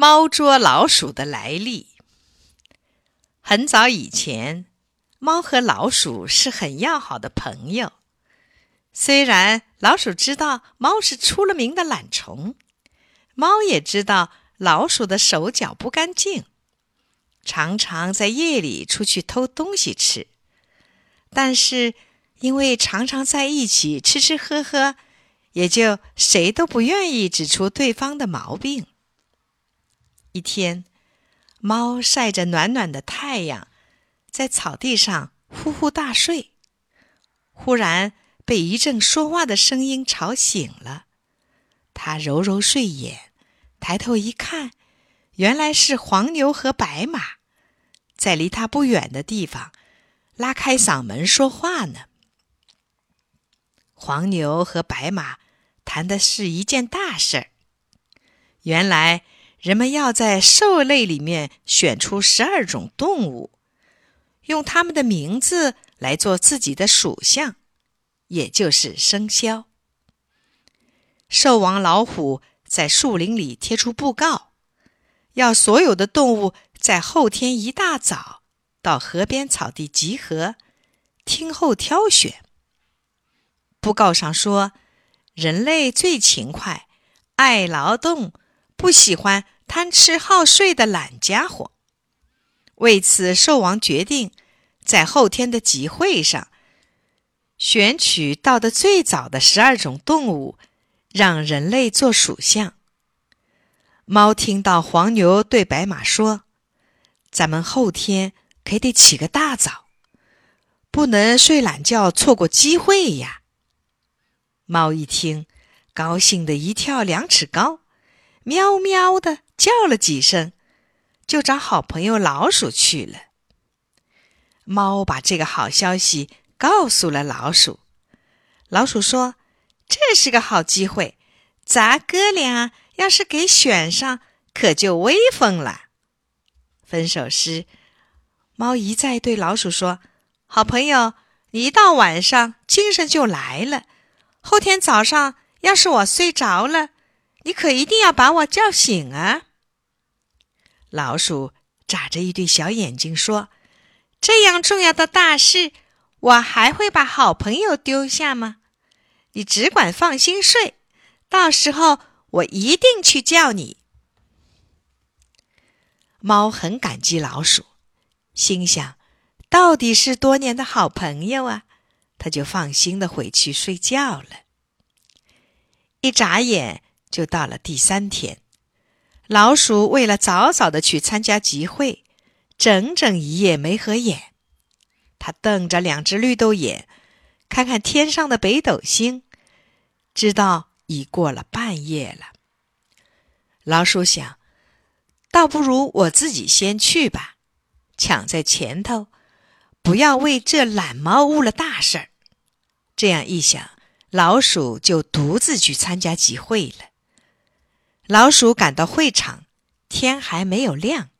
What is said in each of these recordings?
猫捉老鼠的来历。很早以前，猫和老鼠是很要好的朋友。虽然老鼠知道猫是出了名的懒虫，猫也知道老鼠的手脚不干净，常常在夜里出去偷东西吃。但是因为常常在一起吃吃喝喝，也就谁都不愿意指出对方的毛病。一天，猫晒着暖暖的太阳，在草地上呼呼大睡。忽然被一阵说话的声音吵醒了，它揉揉睡眼，抬头一看，原来是黄牛和白马，在离它不远的地方拉开嗓门说话呢。黄牛和白马谈的是一件大事儿，原来。人们要在兽类里面选出十二种动物，用它们的名字来做自己的属相，也就是生肖。兽王老虎在树林里贴出布告，要所有的动物在后天一大早到河边草地集合，听候挑选。布告上说，人类最勤快，爱劳动。不喜欢贪吃好睡的懒家伙。为此，兽王决定在后天的集会上选取到的最早的十二种动物，让人类做属相。猫听到黄牛对白马说：“咱们后天可得起个大早，不能睡懒觉，错过机会呀。”猫一听，高兴的一跳两尺高。喵喵的叫了几声，就找好朋友老鼠去了。猫把这个好消息告诉了老鼠。老鼠说：“这是个好机会，咱哥俩要是给选上，可就威风了。”分手时，猫一再对老鼠说：“好朋友，一到晚上精神就来了。后天早上要是我睡着了。”你可一定要把我叫醒啊！老鼠眨着一对小眼睛说：“这样重要的大事，我还会把好朋友丢下吗？你只管放心睡，到时候我一定去叫你。”猫很感激老鼠，心想：“到底是多年的好朋友啊！”它就放心的回去睡觉了。一眨眼。就到了第三天，老鼠为了早早的去参加集会，整整一夜没合眼。他瞪着两只绿豆眼，看看天上的北斗星，知道已过了半夜了。老鼠想，倒不如我自己先去吧，抢在前头，不要为这懒猫误了大事儿。这样一想，老鼠就独自去参加集会了。老鼠赶到会场，天还没有亮。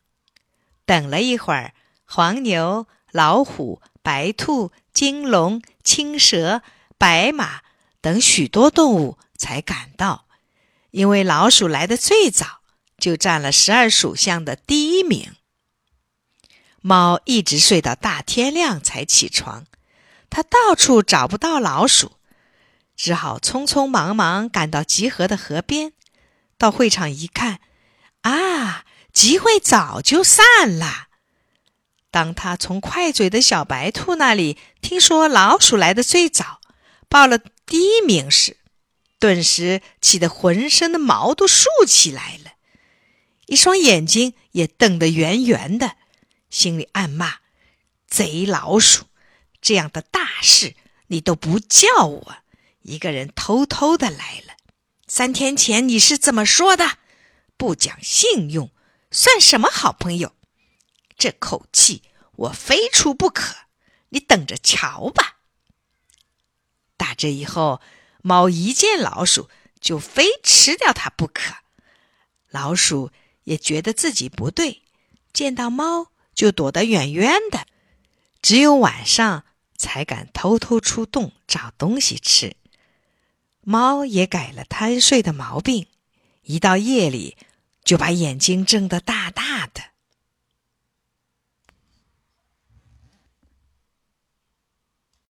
等了一会儿，黄牛、老虎、白兔、金龙、青蛇、白马等许多动物才赶到。因为老鼠来的最早，就占了十二属相的第一名。猫一直睡到大天亮才起床，它到处找不到老鼠，只好匆匆忙忙赶到集合的河边。到会场一看，啊，集会早就散了。当他从快嘴的小白兔那里听说老鼠来的最早，报了第一名时，顿时气得浑身的毛都竖起来了，一双眼睛也瞪得圆圆的，心里暗骂：“贼老鼠！这样的大事你都不叫我，一个人偷偷的来了。”三天前你是怎么说的？不讲信用，算什么好朋友？这口气我非出不可，你等着瞧吧。打这以后，猫一见老鼠就非吃掉它不可。老鼠也觉得自己不对，见到猫就躲得远远的，只有晚上才敢偷偷出洞找东西吃。猫也改了贪睡的毛病，一到夜里就把眼睛睁得大大的。